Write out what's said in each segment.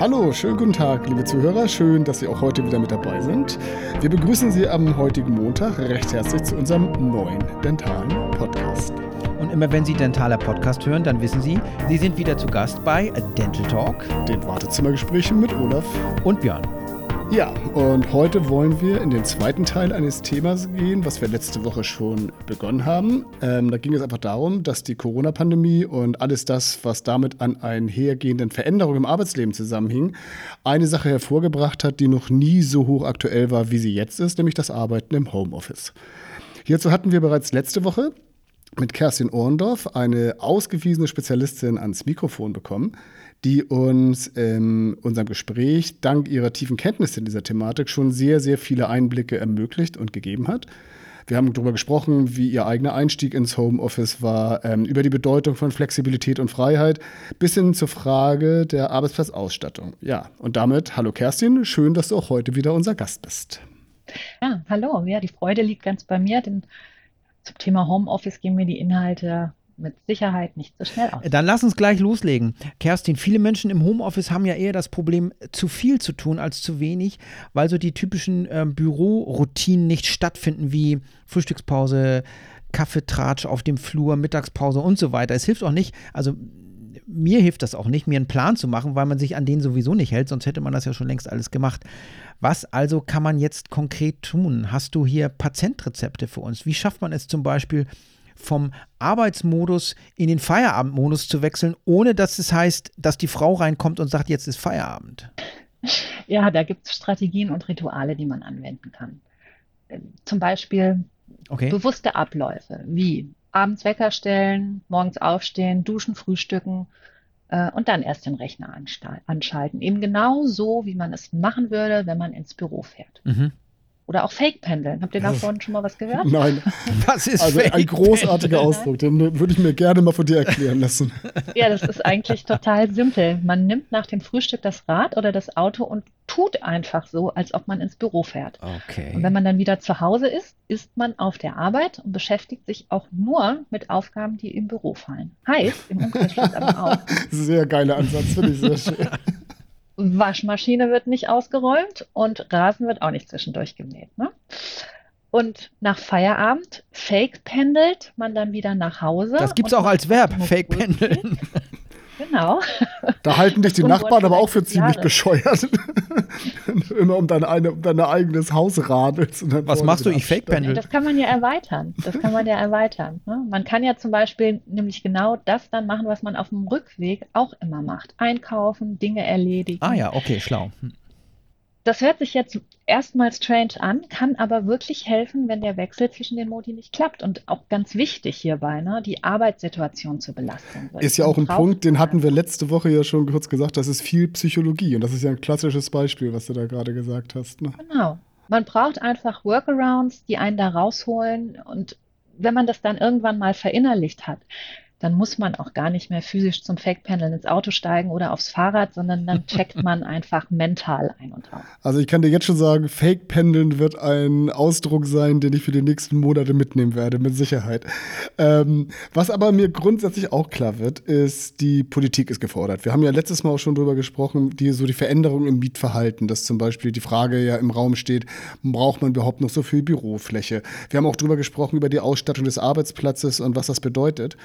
Hallo, schönen guten Tag, liebe Zuhörer. Schön, dass Sie auch heute wieder mit dabei sind. Wir begrüßen Sie am heutigen Montag recht herzlich zu unserem neuen dentalen Podcast. Und immer wenn Sie Dentaler Podcast hören, dann wissen Sie, Sie sind wieder zu Gast bei Dental Talk, den Wartezimmergesprächen mit Olaf und Björn. Ja, und heute wollen wir in den zweiten Teil eines Themas gehen, was wir letzte Woche schon begonnen haben. Ähm, da ging es einfach darum, dass die Corona-Pandemie und alles das, was damit an einhergehenden Veränderungen im Arbeitsleben zusammenhing, eine Sache hervorgebracht hat, die noch nie so hoch aktuell war, wie sie jetzt ist, nämlich das Arbeiten im Homeoffice. Hierzu hatten wir bereits letzte Woche mit Kerstin Ohrendorf eine ausgewiesene Spezialistin ans Mikrofon bekommen die uns in unserem Gespräch dank ihrer tiefen Kenntnisse in dieser Thematik schon sehr, sehr viele Einblicke ermöglicht und gegeben hat. Wir haben darüber gesprochen, wie ihr eigener Einstieg ins Homeoffice war, ähm, über die Bedeutung von Flexibilität und Freiheit, bis hin zur Frage der Arbeitsplatzausstattung. Ja, und damit, hallo Kerstin, schön, dass du auch heute wieder unser Gast bist. Ja, hallo. Ja, die Freude liegt ganz bei mir, denn zum Thema Homeoffice gehen mir die Inhalte mit Sicherheit nicht so schnell aus. Dann lass uns gleich loslegen. Kerstin, viele Menschen im Homeoffice haben ja eher das Problem, zu viel zu tun als zu wenig, weil so die typischen äh, Büroroutinen nicht stattfinden wie Frühstückspause, Kaffeetratsch auf dem Flur, Mittagspause und so weiter. Es hilft auch nicht, also mir hilft das auch nicht, mir einen Plan zu machen, weil man sich an den sowieso nicht hält, sonst hätte man das ja schon längst alles gemacht. Was also kann man jetzt konkret tun? Hast du hier Patientrezepte für uns? Wie schafft man es zum Beispiel, vom Arbeitsmodus in den Feierabendmodus zu wechseln, ohne dass es heißt, dass die Frau reinkommt und sagt, jetzt ist Feierabend? Ja, da gibt es Strategien und Rituale, die man anwenden kann. Zum Beispiel okay. bewusste Abläufe, wie abends Wecker stellen, morgens aufstehen, duschen, frühstücken äh, und dann erst den Rechner anschalten. Eben genau so, wie man es machen würde, wenn man ins Büro fährt. Mhm. Oder auch Fake-Pendeln. Habt ihr davon schon mal was gehört? Nein. Was ist Also ein großartiger Ausdruck, den würde ich mir gerne mal von dir erklären lassen. Ja, das ist eigentlich total simpel. Man nimmt nach dem Frühstück das Rad oder das Auto und tut einfach so, als ob man ins Büro fährt. Okay. Und wenn man dann wieder zu Hause ist, ist man auf der Arbeit und beschäftigt sich auch nur mit Aufgaben, die im Büro fallen. Heißt, im Umkehrschluss aber auch. Sehr geiler Ansatz, finde ich sehr schön. Waschmaschine wird nicht ausgeräumt und Rasen wird auch nicht zwischendurch gemäht. Ne? Und nach Feierabend fake pendelt man dann wieder nach Hause. Das gibt es auch als Verb, fake pendeln. Genau. Da halten dich die Nachbarn aber auch für ziemlich Jahre. bescheuert. Immer um dein, eine, um dein eigenes Haus radelst. Was machst du? Ich fake pendel. Das kann man ja erweitern. Das kann man ja erweitern. Ne? Man kann ja zum Beispiel nämlich genau das dann machen, was man auf dem Rückweg auch immer macht. Einkaufen, Dinge erledigen. Ah ja, okay, schlau. Hm. Das hört sich jetzt erstmal strange an, kann aber wirklich helfen, wenn der Wechsel zwischen den Modi nicht klappt. Und auch ganz wichtig hierbei, ne, die Arbeitssituation zu belasten. Ist ja auch ein Punkt, den hatten wir letzte Woche ja schon kurz gesagt, das ist viel Psychologie. Und das ist ja ein klassisches Beispiel, was du da gerade gesagt hast. Ne? Genau. Man braucht einfach Workarounds, die einen da rausholen. Und wenn man das dann irgendwann mal verinnerlicht hat, dann muss man auch gar nicht mehr physisch zum Fake-Pendeln ins Auto steigen oder aufs Fahrrad, sondern dann checkt man einfach mental ein und aus. Also ich kann dir jetzt schon sagen, Fake-Pendeln wird ein Ausdruck sein, den ich für die nächsten Monate mitnehmen werde, mit Sicherheit. Ähm, was aber mir grundsätzlich auch klar wird, ist, die Politik ist gefordert. Wir haben ja letztes Mal auch schon drüber gesprochen, die, so die Veränderung im Mietverhalten, dass zum Beispiel die Frage ja im Raum steht, braucht man überhaupt noch so viel Bürofläche? Wir haben auch drüber gesprochen, über die Ausstattung des Arbeitsplatzes und was das bedeutet.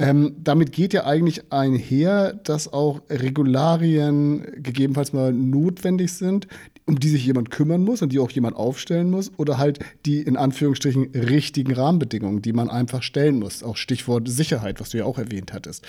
Ähm, damit geht ja eigentlich einher, dass auch Regularien gegebenenfalls mal notwendig sind, um die sich jemand kümmern muss und die auch jemand aufstellen muss oder halt die in Anführungsstrichen richtigen Rahmenbedingungen, die man einfach stellen muss. Auch Stichwort Sicherheit, was du ja auch erwähnt hattest.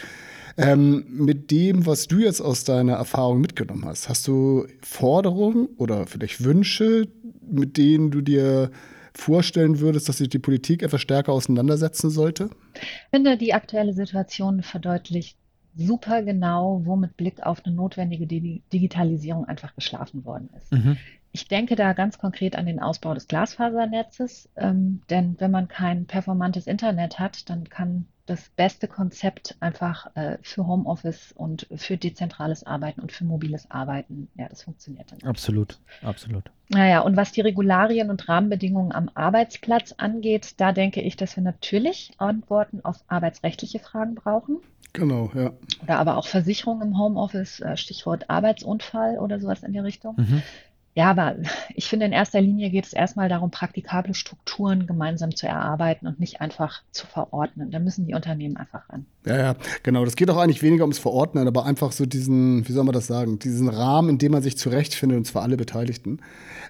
Ähm, mit dem, was du jetzt aus deiner Erfahrung mitgenommen hast, hast du Forderungen oder vielleicht Wünsche, mit denen du dir vorstellen würdest, dass sich die Politik etwas stärker auseinandersetzen sollte? Ich finde, die aktuelle Situation verdeutlicht super genau, wo mit Blick auf eine notwendige Digitalisierung einfach geschlafen worden ist. Mhm. Ich denke da ganz konkret an den Ausbau des Glasfasernetzes, ähm, denn wenn man kein performantes Internet hat, dann kann das beste Konzept einfach äh, für Homeoffice und für dezentrales Arbeiten und für mobiles Arbeiten. Ja, das funktioniert dann. Absolut, absolut. Naja, und was die Regularien und Rahmenbedingungen am Arbeitsplatz angeht, da denke ich, dass wir natürlich Antworten auf arbeitsrechtliche Fragen brauchen. Genau, ja. Oder aber auch Versicherung im Homeoffice, äh, Stichwort Arbeitsunfall oder sowas in die Richtung. Mhm. Ja, aber ich finde, in erster Linie geht es erstmal darum, praktikable Strukturen gemeinsam zu erarbeiten und nicht einfach zu verordnen. Da müssen die Unternehmen einfach ran. Ja, ja, genau. Das geht auch eigentlich weniger ums Verordnen, aber einfach so diesen, wie soll man das sagen, diesen Rahmen, in dem man sich zurechtfindet, und zwar alle Beteiligten.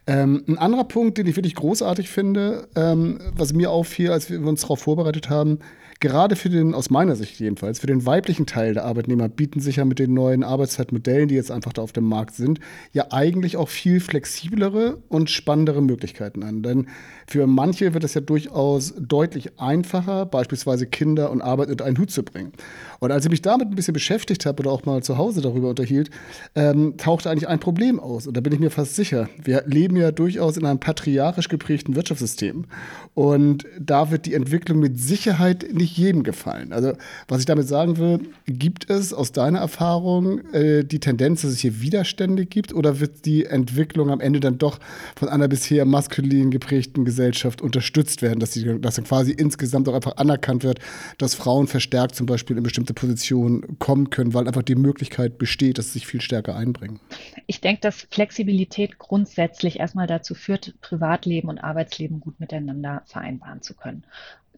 Ähm, ein anderer Punkt, den ich wirklich großartig finde, ähm, was mir auffiel, als wir uns darauf vorbereitet haben, gerade für den, aus meiner Sicht jedenfalls, für den weiblichen Teil der Arbeitnehmer bieten sich ja mit den neuen Arbeitszeitmodellen, die jetzt einfach da auf dem Markt sind, ja eigentlich auch viel flexiblere und spannendere Möglichkeiten an. Denn für manche wird es ja durchaus deutlich einfacher, beispielsweise Kinder und Arbeit unter einen Hut zu bringen. Und als ich mich damit ein bisschen beschäftigt habe oder auch mal zu Hause darüber unterhielt, ähm, tauchte eigentlich ein Problem aus. Und da bin ich mir fast sicher. Wir leben ja durchaus in einem patriarchisch geprägten Wirtschaftssystem. Und da wird die Entwicklung mit Sicherheit nicht nicht jedem gefallen. Also, was ich damit sagen will, gibt es aus deiner Erfahrung äh, die Tendenz, dass es hier Widerstände gibt oder wird die Entwicklung am Ende dann doch von einer bisher maskulin geprägten Gesellschaft unterstützt werden, dass, die, dass dann quasi insgesamt auch einfach anerkannt wird, dass Frauen verstärkt zum Beispiel in bestimmte Positionen kommen können, weil einfach die Möglichkeit besteht, dass sie sich viel stärker einbringen? Ich denke, dass Flexibilität grundsätzlich erstmal dazu führt, Privatleben und Arbeitsleben gut miteinander vereinbaren zu können.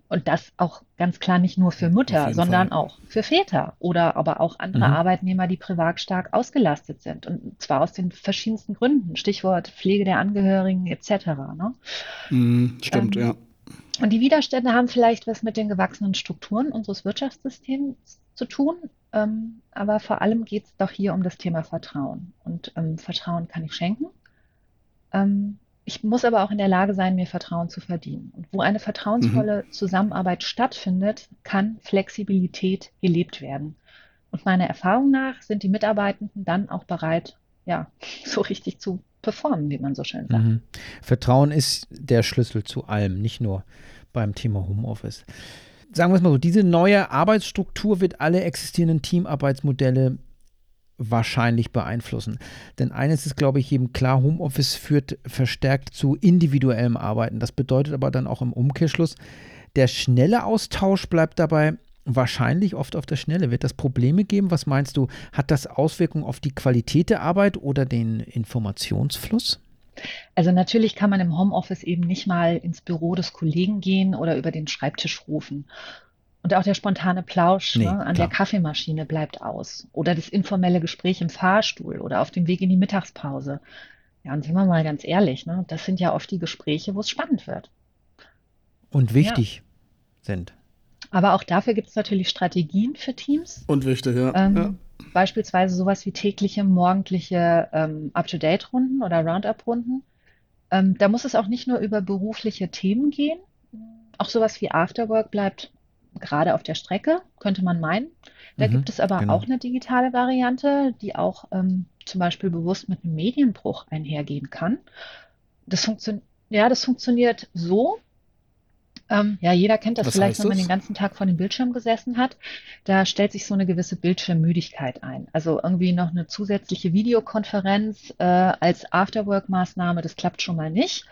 Und das auch ganz klar nicht nur für Mütter, sondern Fall. auch für Väter oder aber auch andere mhm. Arbeitnehmer, die privat stark ausgelastet sind. Und zwar aus den verschiedensten Gründen. Stichwort Pflege der Angehörigen etc. Ne? Mhm, stimmt, ähm, ja. Und die Widerstände haben vielleicht was mit den gewachsenen Strukturen unseres Wirtschaftssystems zu tun. Ähm, aber vor allem geht es doch hier um das Thema Vertrauen. Und ähm, Vertrauen kann ich schenken. Ähm, ich muss aber auch in der Lage sein, mir Vertrauen zu verdienen. Und wo eine vertrauensvolle mhm. Zusammenarbeit stattfindet, kann Flexibilität gelebt werden. Und meiner Erfahrung nach sind die Mitarbeitenden dann auch bereit, ja, so richtig zu performen, wie man so schön sagt. Mhm. Vertrauen ist der Schlüssel zu allem, nicht nur beim Thema Homeoffice. Sagen wir es mal so, diese neue Arbeitsstruktur wird alle existierenden Teamarbeitsmodelle wahrscheinlich beeinflussen. Denn eines ist, glaube ich, jedem klar, Homeoffice führt verstärkt zu individuellem Arbeiten. Das bedeutet aber dann auch im Umkehrschluss, der schnelle Austausch bleibt dabei wahrscheinlich oft auf der Schnelle. Wird das Probleme geben? Was meinst du? Hat das Auswirkungen auf die Qualität der Arbeit oder den Informationsfluss? Also natürlich kann man im Homeoffice eben nicht mal ins Büro des Kollegen gehen oder über den Schreibtisch rufen. Und auch der spontane Plausch nee, ne, an klar. der Kaffeemaschine bleibt aus. Oder das informelle Gespräch im Fahrstuhl oder auf dem Weg in die Mittagspause. Ja, und sind wir mal ganz ehrlich, ne, das sind ja oft die Gespräche, wo es spannend wird. Und wichtig ja. sind. Aber auch dafür gibt es natürlich Strategien für Teams. Und wichtig, ja. Ähm, ja. Beispielsweise sowas wie tägliche, morgendliche ähm, Up-to-Date-Runden oder Roundup-Runden. Ähm, da muss es auch nicht nur über berufliche Themen gehen. Auch sowas wie Afterwork bleibt gerade auf der Strecke, könnte man meinen. Da mhm, gibt es aber genau. auch eine digitale Variante, die auch ähm, zum Beispiel bewusst mit einem Medienbruch einhergehen kann. Das funktioniert, ja, das funktioniert so. Ähm, ja, jeder kennt das Was vielleicht, wenn man den ganzen Tag vor dem Bildschirm gesessen hat. Da stellt sich so eine gewisse Bildschirmmüdigkeit ein. Also irgendwie noch eine zusätzliche Videokonferenz äh, als Afterwork-Maßnahme, das klappt schon mal nicht.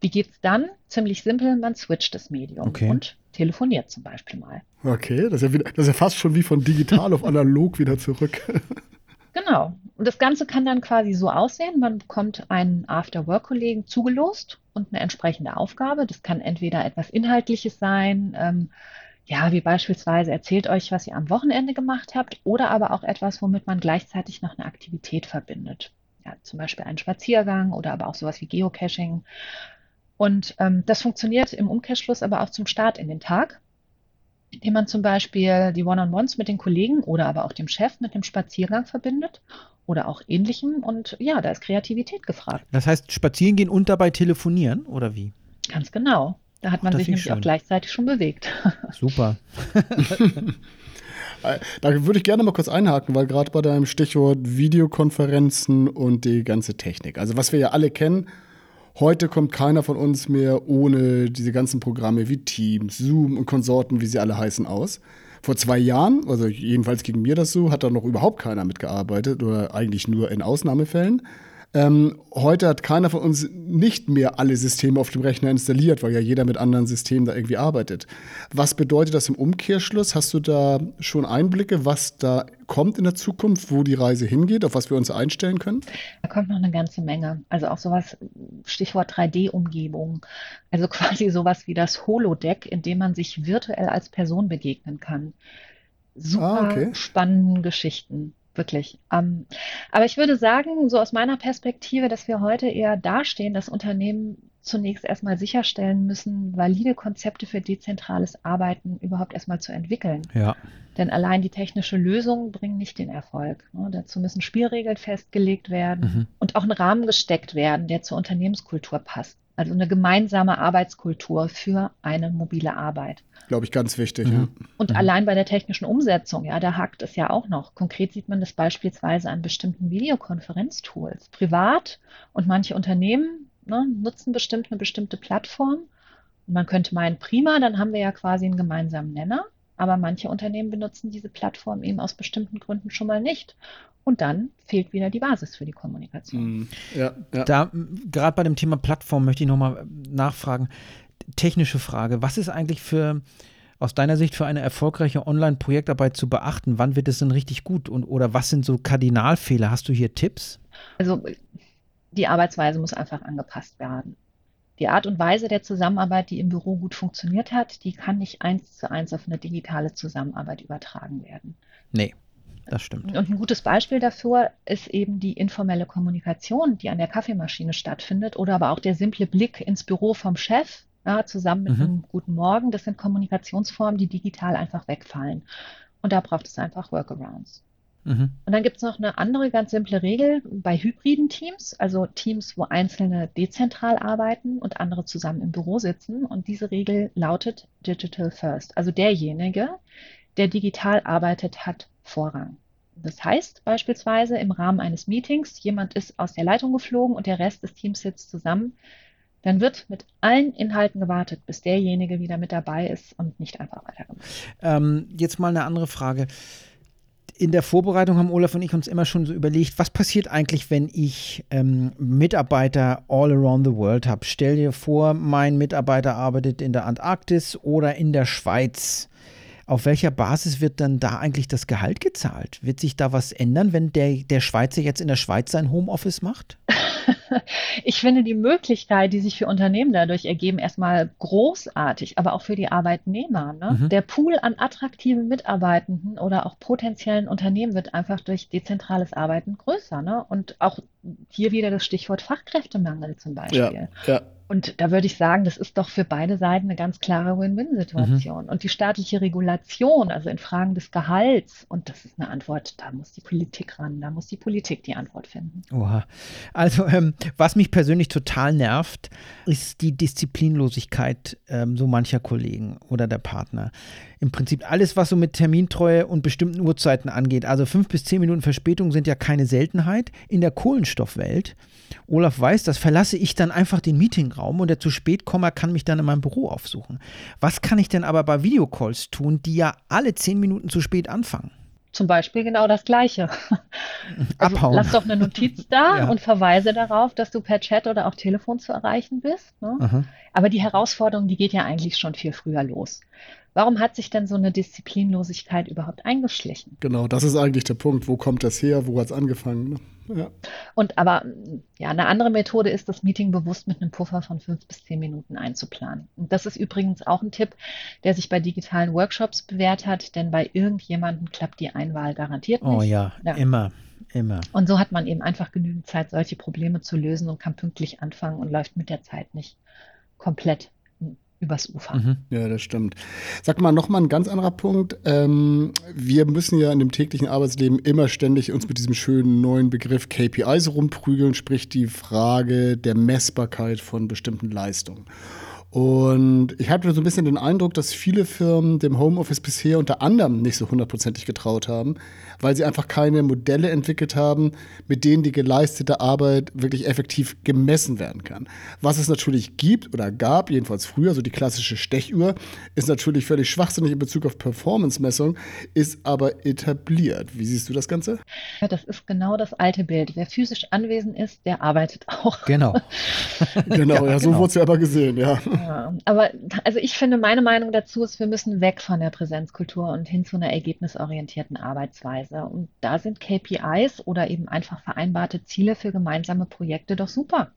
Wie geht's dann? Ziemlich simpel, man switcht das Medium okay. und telefoniert zum Beispiel mal. Okay, das ist, ja wieder, das ist ja fast schon wie von digital auf analog wieder zurück. Genau. Und das Ganze kann dann quasi so aussehen, man bekommt einen After-Work-Kollegen zugelost und eine entsprechende Aufgabe. Das kann entweder etwas Inhaltliches sein, ähm, ja, wie beispielsweise erzählt euch, was ihr am Wochenende gemacht habt, oder aber auch etwas, womit man gleichzeitig noch eine Aktivität verbindet. Ja, zum Beispiel einen Spaziergang oder aber auch sowas wie Geocaching und ähm, das funktioniert im Umkehrschluss aber auch zum Start in den Tag, indem man zum Beispiel die One-on-Ones mit den Kollegen oder aber auch dem Chef mit dem Spaziergang verbindet oder auch ähnlichem. Und ja, da ist Kreativität gefragt. Das heißt, spazieren gehen und dabei telefonieren oder wie? Ganz genau. Da hat man Ach, sich nämlich schön. auch gleichzeitig schon bewegt. Super. Da würde ich gerne mal kurz einhaken, weil gerade bei deinem Stichwort Videokonferenzen und die ganze Technik. Also was wir ja alle kennen, Heute kommt keiner von uns mehr ohne diese ganzen Programme wie Teams, Zoom und Konsorten, wie sie alle heißen, aus. Vor zwei Jahren, also jedenfalls gegen mir das so, hat da noch überhaupt keiner mitgearbeitet oder eigentlich nur in Ausnahmefällen. Ähm, heute hat keiner von uns nicht mehr alle Systeme auf dem Rechner installiert, weil ja jeder mit anderen Systemen da irgendwie arbeitet. Was bedeutet das im Umkehrschluss? Hast du da schon Einblicke, was da kommt in der Zukunft, wo die Reise hingeht, auf was wir uns einstellen können? Da kommt noch eine ganze Menge. Also auch sowas, Stichwort 3D-Umgebung. Also quasi sowas wie das Holodeck, in dem man sich virtuell als Person begegnen kann. Super ah, okay. spannenden Geschichten wirklich. Ähm, aber ich würde sagen, so aus meiner Perspektive, dass wir heute eher dastehen, dass Unternehmen zunächst erstmal sicherstellen müssen, valide Konzepte für dezentrales Arbeiten überhaupt erstmal zu entwickeln. Ja. Denn allein die technische Lösung bringt nicht den Erfolg. Ne? Dazu müssen Spielregeln festgelegt werden mhm. und auch ein Rahmen gesteckt werden, der zur Unternehmenskultur passt. Also eine gemeinsame Arbeitskultur für eine mobile Arbeit. Glaube ich, ganz wichtig. Mhm. Ja. Und mhm. allein bei der technischen Umsetzung, ja, da hakt es ja auch noch. Konkret sieht man das beispielsweise an bestimmten Videokonferenztools. Privat und manche Unternehmen ne, nutzen bestimmt eine bestimmte Plattform. Und man könnte meinen, prima, dann haben wir ja quasi einen gemeinsamen Nenner. Aber manche Unternehmen benutzen diese Plattform eben aus bestimmten Gründen schon mal nicht. Und dann fehlt wieder die Basis für die Kommunikation. Mm, ja, ja. Da, gerade bei dem Thema Plattform möchte ich nochmal nachfragen. Technische Frage. Was ist eigentlich für, aus deiner Sicht für eine erfolgreiche Online-Projektarbeit zu beachten? Wann wird es denn richtig gut? Und, oder was sind so Kardinalfehler? Hast du hier Tipps? Also, die Arbeitsweise muss einfach angepasst werden. Die Art und Weise der Zusammenarbeit, die im Büro gut funktioniert hat, die kann nicht eins zu eins auf eine digitale Zusammenarbeit übertragen werden. Nee. Das stimmt. Und ein gutes Beispiel dafür ist eben die informelle Kommunikation, die an der Kaffeemaschine stattfindet oder aber auch der simple Blick ins Büro vom Chef, ja, zusammen mit mhm. einem guten Morgen. Das sind Kommunikationsformen, die digital einfach wegfallen. Und da braucht es einfach Workarounds. Mhm. Und dann gibt es noch eine andere ganz simple Regel bei hybriden Teams, also Teams, wo Einzelne dezentral arbeiten und andere zusammen im Büro sitzen. Und diese Regel lautet Digital First. Also derjenige, der digital arbeitet, hat Vorrang. Das heißt beispielsweise im Rahmen eines Meetings, jemand ist aus der Leitung geflogen und der Rest des Teams sitzt zusammen, dann wird mit allen Inhalten gewartet, bis derjenige wieder mit dabei ist und nicht einfach weitergemacht. Ähm, jetzt mal eine andere Frage. In der Vorbereitung haben Olaf und ich uns immer schon so überlegt, was passiert eigentlich, wenn ich ähm, Mitarbeiter all around the world habe. Stell dir vor, mein Mitarbeiter arbeitet in der Antarktis oder in der Schweiz auf welcher Basis wird dann da eigentlich das Gehalt gezahlt? Wird sich da was ändern, wenn der, der Schweizer jetzt in der Schweiz sein Homeoffice macht? ich finde die Möglichkeit, die sich für Unternehmen dadurch ergeben, erstmal großartig, aber auch für die Arbeitnehmer. Ne? Mhm. Der Pool an attraktiven Mitarbeitenden oder auch potenziellen Unternehmen wird einfach durch dezentrales Arbeiten größer. Ne? Und auch hier wieder das Stichwort Fachkräftemangel zum Beispiel. Ja, ja. Und da würde ich sagen, das ist doch für beide Seiten eine ganz klare Win-Win-Situation. Mhm. Und die staatliche Regulation, also in Fragen des Gehalts, und das ist eine Antwort, da muss die Politik ran, da muss die Politik die Antwort finden. Oha. Also, ähm, was mich persönlich total nervt, ist die Disziplinlosigkeit ähm, so mancher Kollegen oder der Partner. Im Prinzip alles, was so mit Termintreue und bestimmten Uhrzeiten angeht. Also fünf bis zehn Minuten Verspätung sind ja keine Seltenheit. In der Kohlenstoffwelt Olaf weiß, das verlasse ich dann einfach den Meetingraum und der zu spät komme kann mich dann in meinem Büro aufsuchen. Was kann ich denn aber bei Videocalls tun, die ja alle zehn Minuten zu spät anfangen? Zum Beispiel genau das Gleiche. Also Abhauen. Lass doch eine Notiz da ja. und verweise darauf, dass du per Chat oder auch Telefon zu erreichen bist. Ne? Aber die Herausforderung, die geht ja eigentlich schon viel früher los. Warum hat sich denn so eine Disziplinlosigkeit überhaupt eingeschlichen? Genau, das ist eigentlich der Punkt. Wo kommt das her? Wo hat es angefangen? Ne? Ja. Und aber ja, eine andere Methode ist, das Meeting bewusst mit einem Puffer von fünf bis zehn Minuten einzuplanen. Und das ist übrigens auch ein Tipp, der sich bei digitalen Workshops bewährt hat, denn bei irgendjemandem klappt die Einwahl garantiert oh nicht. Oh ja, ja. immer. Immer. Und so hat man eben einfach genügend Zeit, solche Probleme zu lösen und kann pünktlich anfangen und läuft mit der Zeit nicht komplett übers Ufer. Mhm. Ja, das stimmt. Sag mal, nochmal ein ganz anderer Punkt. Ähm, wir müssen ja in dem täglichen Arbeitsleben immer ständig uns mit diesem schönen neuen Begriff KPIs rumprügeln, sprich die Frage der Messbarkeit von bestimmten Leistungen. Und ich hatte so ein bisschen den Eindruck, dass viele Firmen dem Homeoffice bisher unter anderem nicht so hundertprozentig getraut haben, weil sie einfach keine Modelle entwickelt haben, mit denen die geleistete Arbeit wirklich effektiv gemessen werden kann. Was es natürlich gibt oder gab, jedenfalls früher, so die klassische Stechuhr, ist natürlich völlig schwachsinnig in Bezug auf Performance-Messung, ist aber etabliert. Wie siehst du das Ganze? Ja, das ist genau das alte Bild. Wer physisch anwesend ist, der arbeitet auch. Genau. genau, ja, ja so genau. wurde es ja aber gesehen, ja. Ja. Aber also ich finde, meine Meinung dazu ist, wir müssen weg von der Präsenzkultur und hin zu einer ergebnisorientierten Arbeitsweise. Und da sind KPIs oder eben einfach vereinbarte Ziele für gemeinsame Projekte doch super.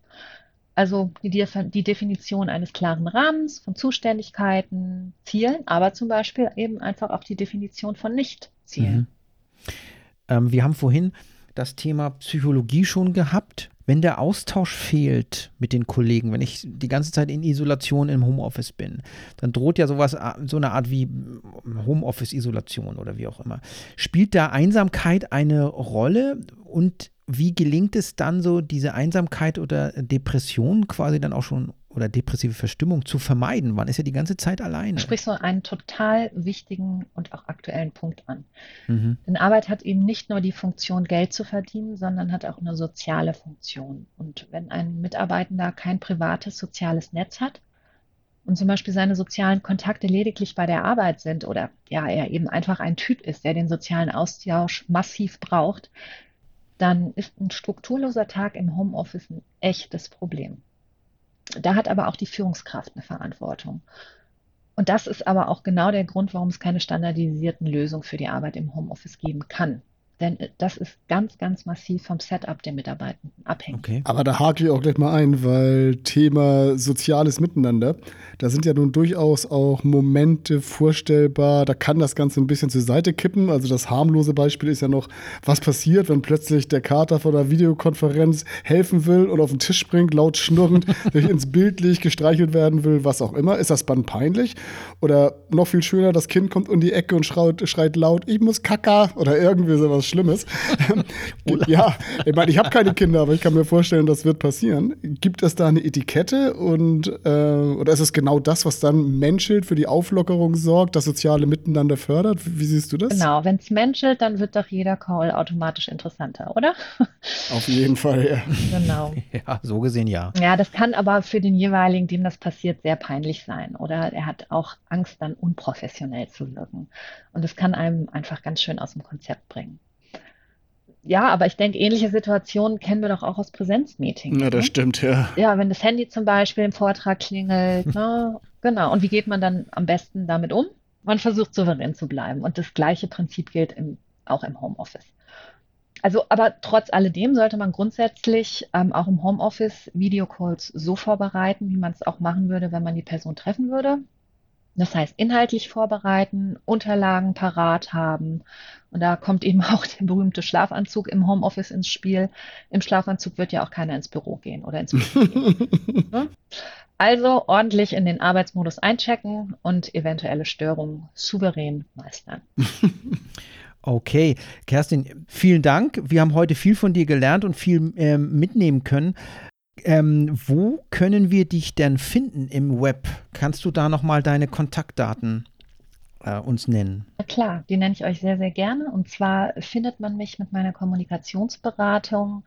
Also die, die, Definition eines klaren Rahmens von Zuständigkeiten, Zielen, aber zum Beispiel eben einfach auch die Definition von Nicht-Zielen. Mhm. Ähm, wir haben vorhin das Thema Psychologie schon gehabt. Wenn der Austausch fehlt mit den Kollegen, wenn ich die ganze Zeit in Isolation im Homeoffice bin, dann droht ja sowas, so eine Art wie Homeoffice-Isolation oder wie auch immer. Spielt da Einsamkeit eine Rolle und wie gelingt es dann so, diese Einsamkeit oder Depression quasi dann auch schon oder depressive Verstimmung zu vermeiden? Man ist ja die ganze Zeit alleine. Du sprichst so einen total wichtigen und auch aktuellen Punkt an. Mhm. Denn Arbeit hat eben nicht nur die Funktion, Geld zu verdienen, sondern hat auch eine soziale Funktion. Und wenn ein Mitarbeitender kein privates soziales Netz hat, und zum Beispiel seine sozialen Kontakte lediglich bei der Arbeit sind oder ja, er eben einfach ein Typ ist, der den sozialen Austausch massiv braucht, dann ist ein strukturloser Tag im Homeoffice ein echtes Problem. Da hat aber auch die Führungskraft eine Verantwortung. Und das ist aber auch genau der Grund, warum es keine standardisierten Lösungen für die Arbeit im Homeoffice geben kann. Denn äh, das ist ganz, ganz massiv vom Setup der Mitarbeitenden abhängig. Okay. Aber da hake ich auch gleich mal ein, weil Thema soziales Miteinander, da sind ja nun durchaus auch Momente vorstellbar, da kann das Ganze ein bisschen zur Seite kippen. Also das harmlose Beispiel ist ja noch, was passiert, wenn plötzlich der Kater vor der Videokonferenz helfen will und auf den Tisch springt, laut schnurrend, sich ins Bildlicht gestreichelt werden will, was auch immer. Ist das dann peinlich? Oder noch viel schöner, das Kind kommt um die Ecke und schreit, schreit laut, ich muss Kaka oder irgendwie sowas Schlimmes. ja, ich meine, ich habe keine Kinder, aber ich kann mir vorstellen, das wird passieren. Gibt es da eine Etikette und äh, oder ist es genau das, was dann menschelt, für die Auflockerung sorgt, das soziale Miteinander fördert? Wie siehst du das? Genau, wenn es menschelt, dann wird doch jeder Call automatisch interessanter, oder? Auf jeden Fall, ja. Genau. Ja, so gesehen ja. Ja, das kann aber für den jeweiligen, dem das passiert, sehr peinlich sein. Oder er hat auch Angst, dann unprofessionell zu wirken. Und das kann einem einfach ganz schön aus dem Konzept bringen. Ja, aber ich denke, ähnliche Situationen kennen wir doch auch aus Präsenzmeetings. Ja, das ne? stimmt, ja. Ja, wenn das Handy zum Beispiel im Vortrag klingelt, ne? genau. Und wie geht man dann am besten damit um? Man versucht souverän zu bleiben. Und das gleiche Prinzip gilt im, auch im Homeoffice. Also, aber trotz alledem sollte man grundsätzlich ähm, auch im Homeoffice Videocalls so vorbereiten, wie man es auch machen würde, wenn man die Person treffen würde. Das heißt, inhaltlich vorbereiten, Unterlagen parat haben. Und da kommt eben auch der berühmte Schlafanzug im Homeoffice ins Spiel. Im Schlafanzug wird ja auch keiner ins Büro gehen oder ins Büro gehen. Ne? Also ordentlich in den Arbeitsmodus einchecken und eventuelle Störungen souverän meistern. Okay, Kerstin, vielen Dank. Wir haben heute viel von dir gelernt und viel ähm, mitnehmen können. Ähm, wo können wir dich denn finden im Web? Kannst du da nochmal deine Kontaktdaten äh, uns nennen? Na klar, die nenne ich euch sehr, sehr gerne. Und zwar findet man mich mit meiner Kommunikationsberatung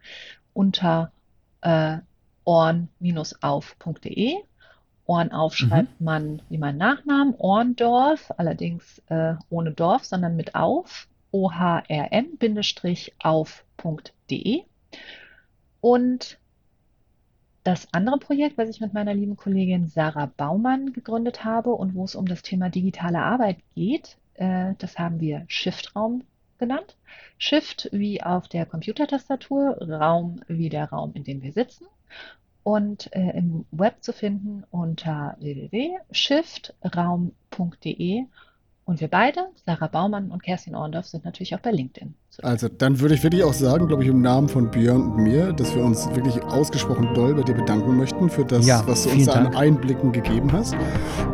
unter äh, orn-auf.de. Ohren auf mhm. schreibt man wie mein Nachnamen, Orndorf, allerdings äh, ohne Dorf, sondern mit auf, ohrn-auf.de. Und das andere Projekt, was ich mit meiner lieben Kollegin Sarah Baumann gegründet habe und wo es um das Thema digitale Arbeit geht, äh, das haben wir Shift-Raum genannt. Shift wie auf der Computertastatur, Raum wie der Raum, in dem wir sitzen. Und äh, im Web zu finden unter www.shiftraum.de und wir beide, Sarah Baumann und Kerstin Orndorf, sind natürlich auch bei LinkedIn. Also dann würde ich wirklich auch sagen, glaube ich, im Namen von Björn und mir, dass wir uns wirklich ausgesprochen doll bei dir bedanken möchten für das, ja, was du uns da an Einblicken gegeben hast.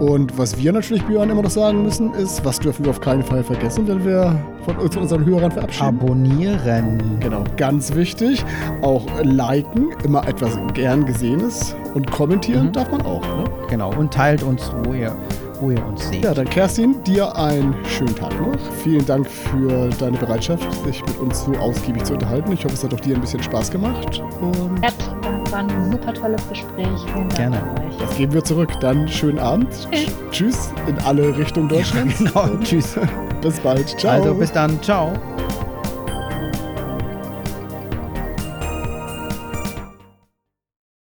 Und was wir natürlich, Björn, immer noch sagen müssen, ist, was dürfen wir auf keinen Fall vergessen, wenn wir von, von unseren Hörern verabschieden? Abonnieren. Genau, ganz wichtig. Auch liken, immer etwas gern Gesehenes. Und kommentieren mhm. darf man auch. Ne? Genau, und teilt uns, wo ihr wo ihr uns seht. Ja, dann Kerstin, dir einen schönen Tag noch. Vielen Dank für deine Bereitschaft, sich mit uns so ausgiebig zu unterhalten. Ich hoffe, es hat auch dir ein bisschen Spaß gemacht. Und ja, war ein super tolles Gespräch. Vielen Dank Gerne. euch. Das geben wir zurück. Dann schönen Abend. Tschüss, Tschüss in alle Richtungen Deutschlands. Ja, genau. Tschüss. bis bald. Ciao. Also bis dann. Ciao.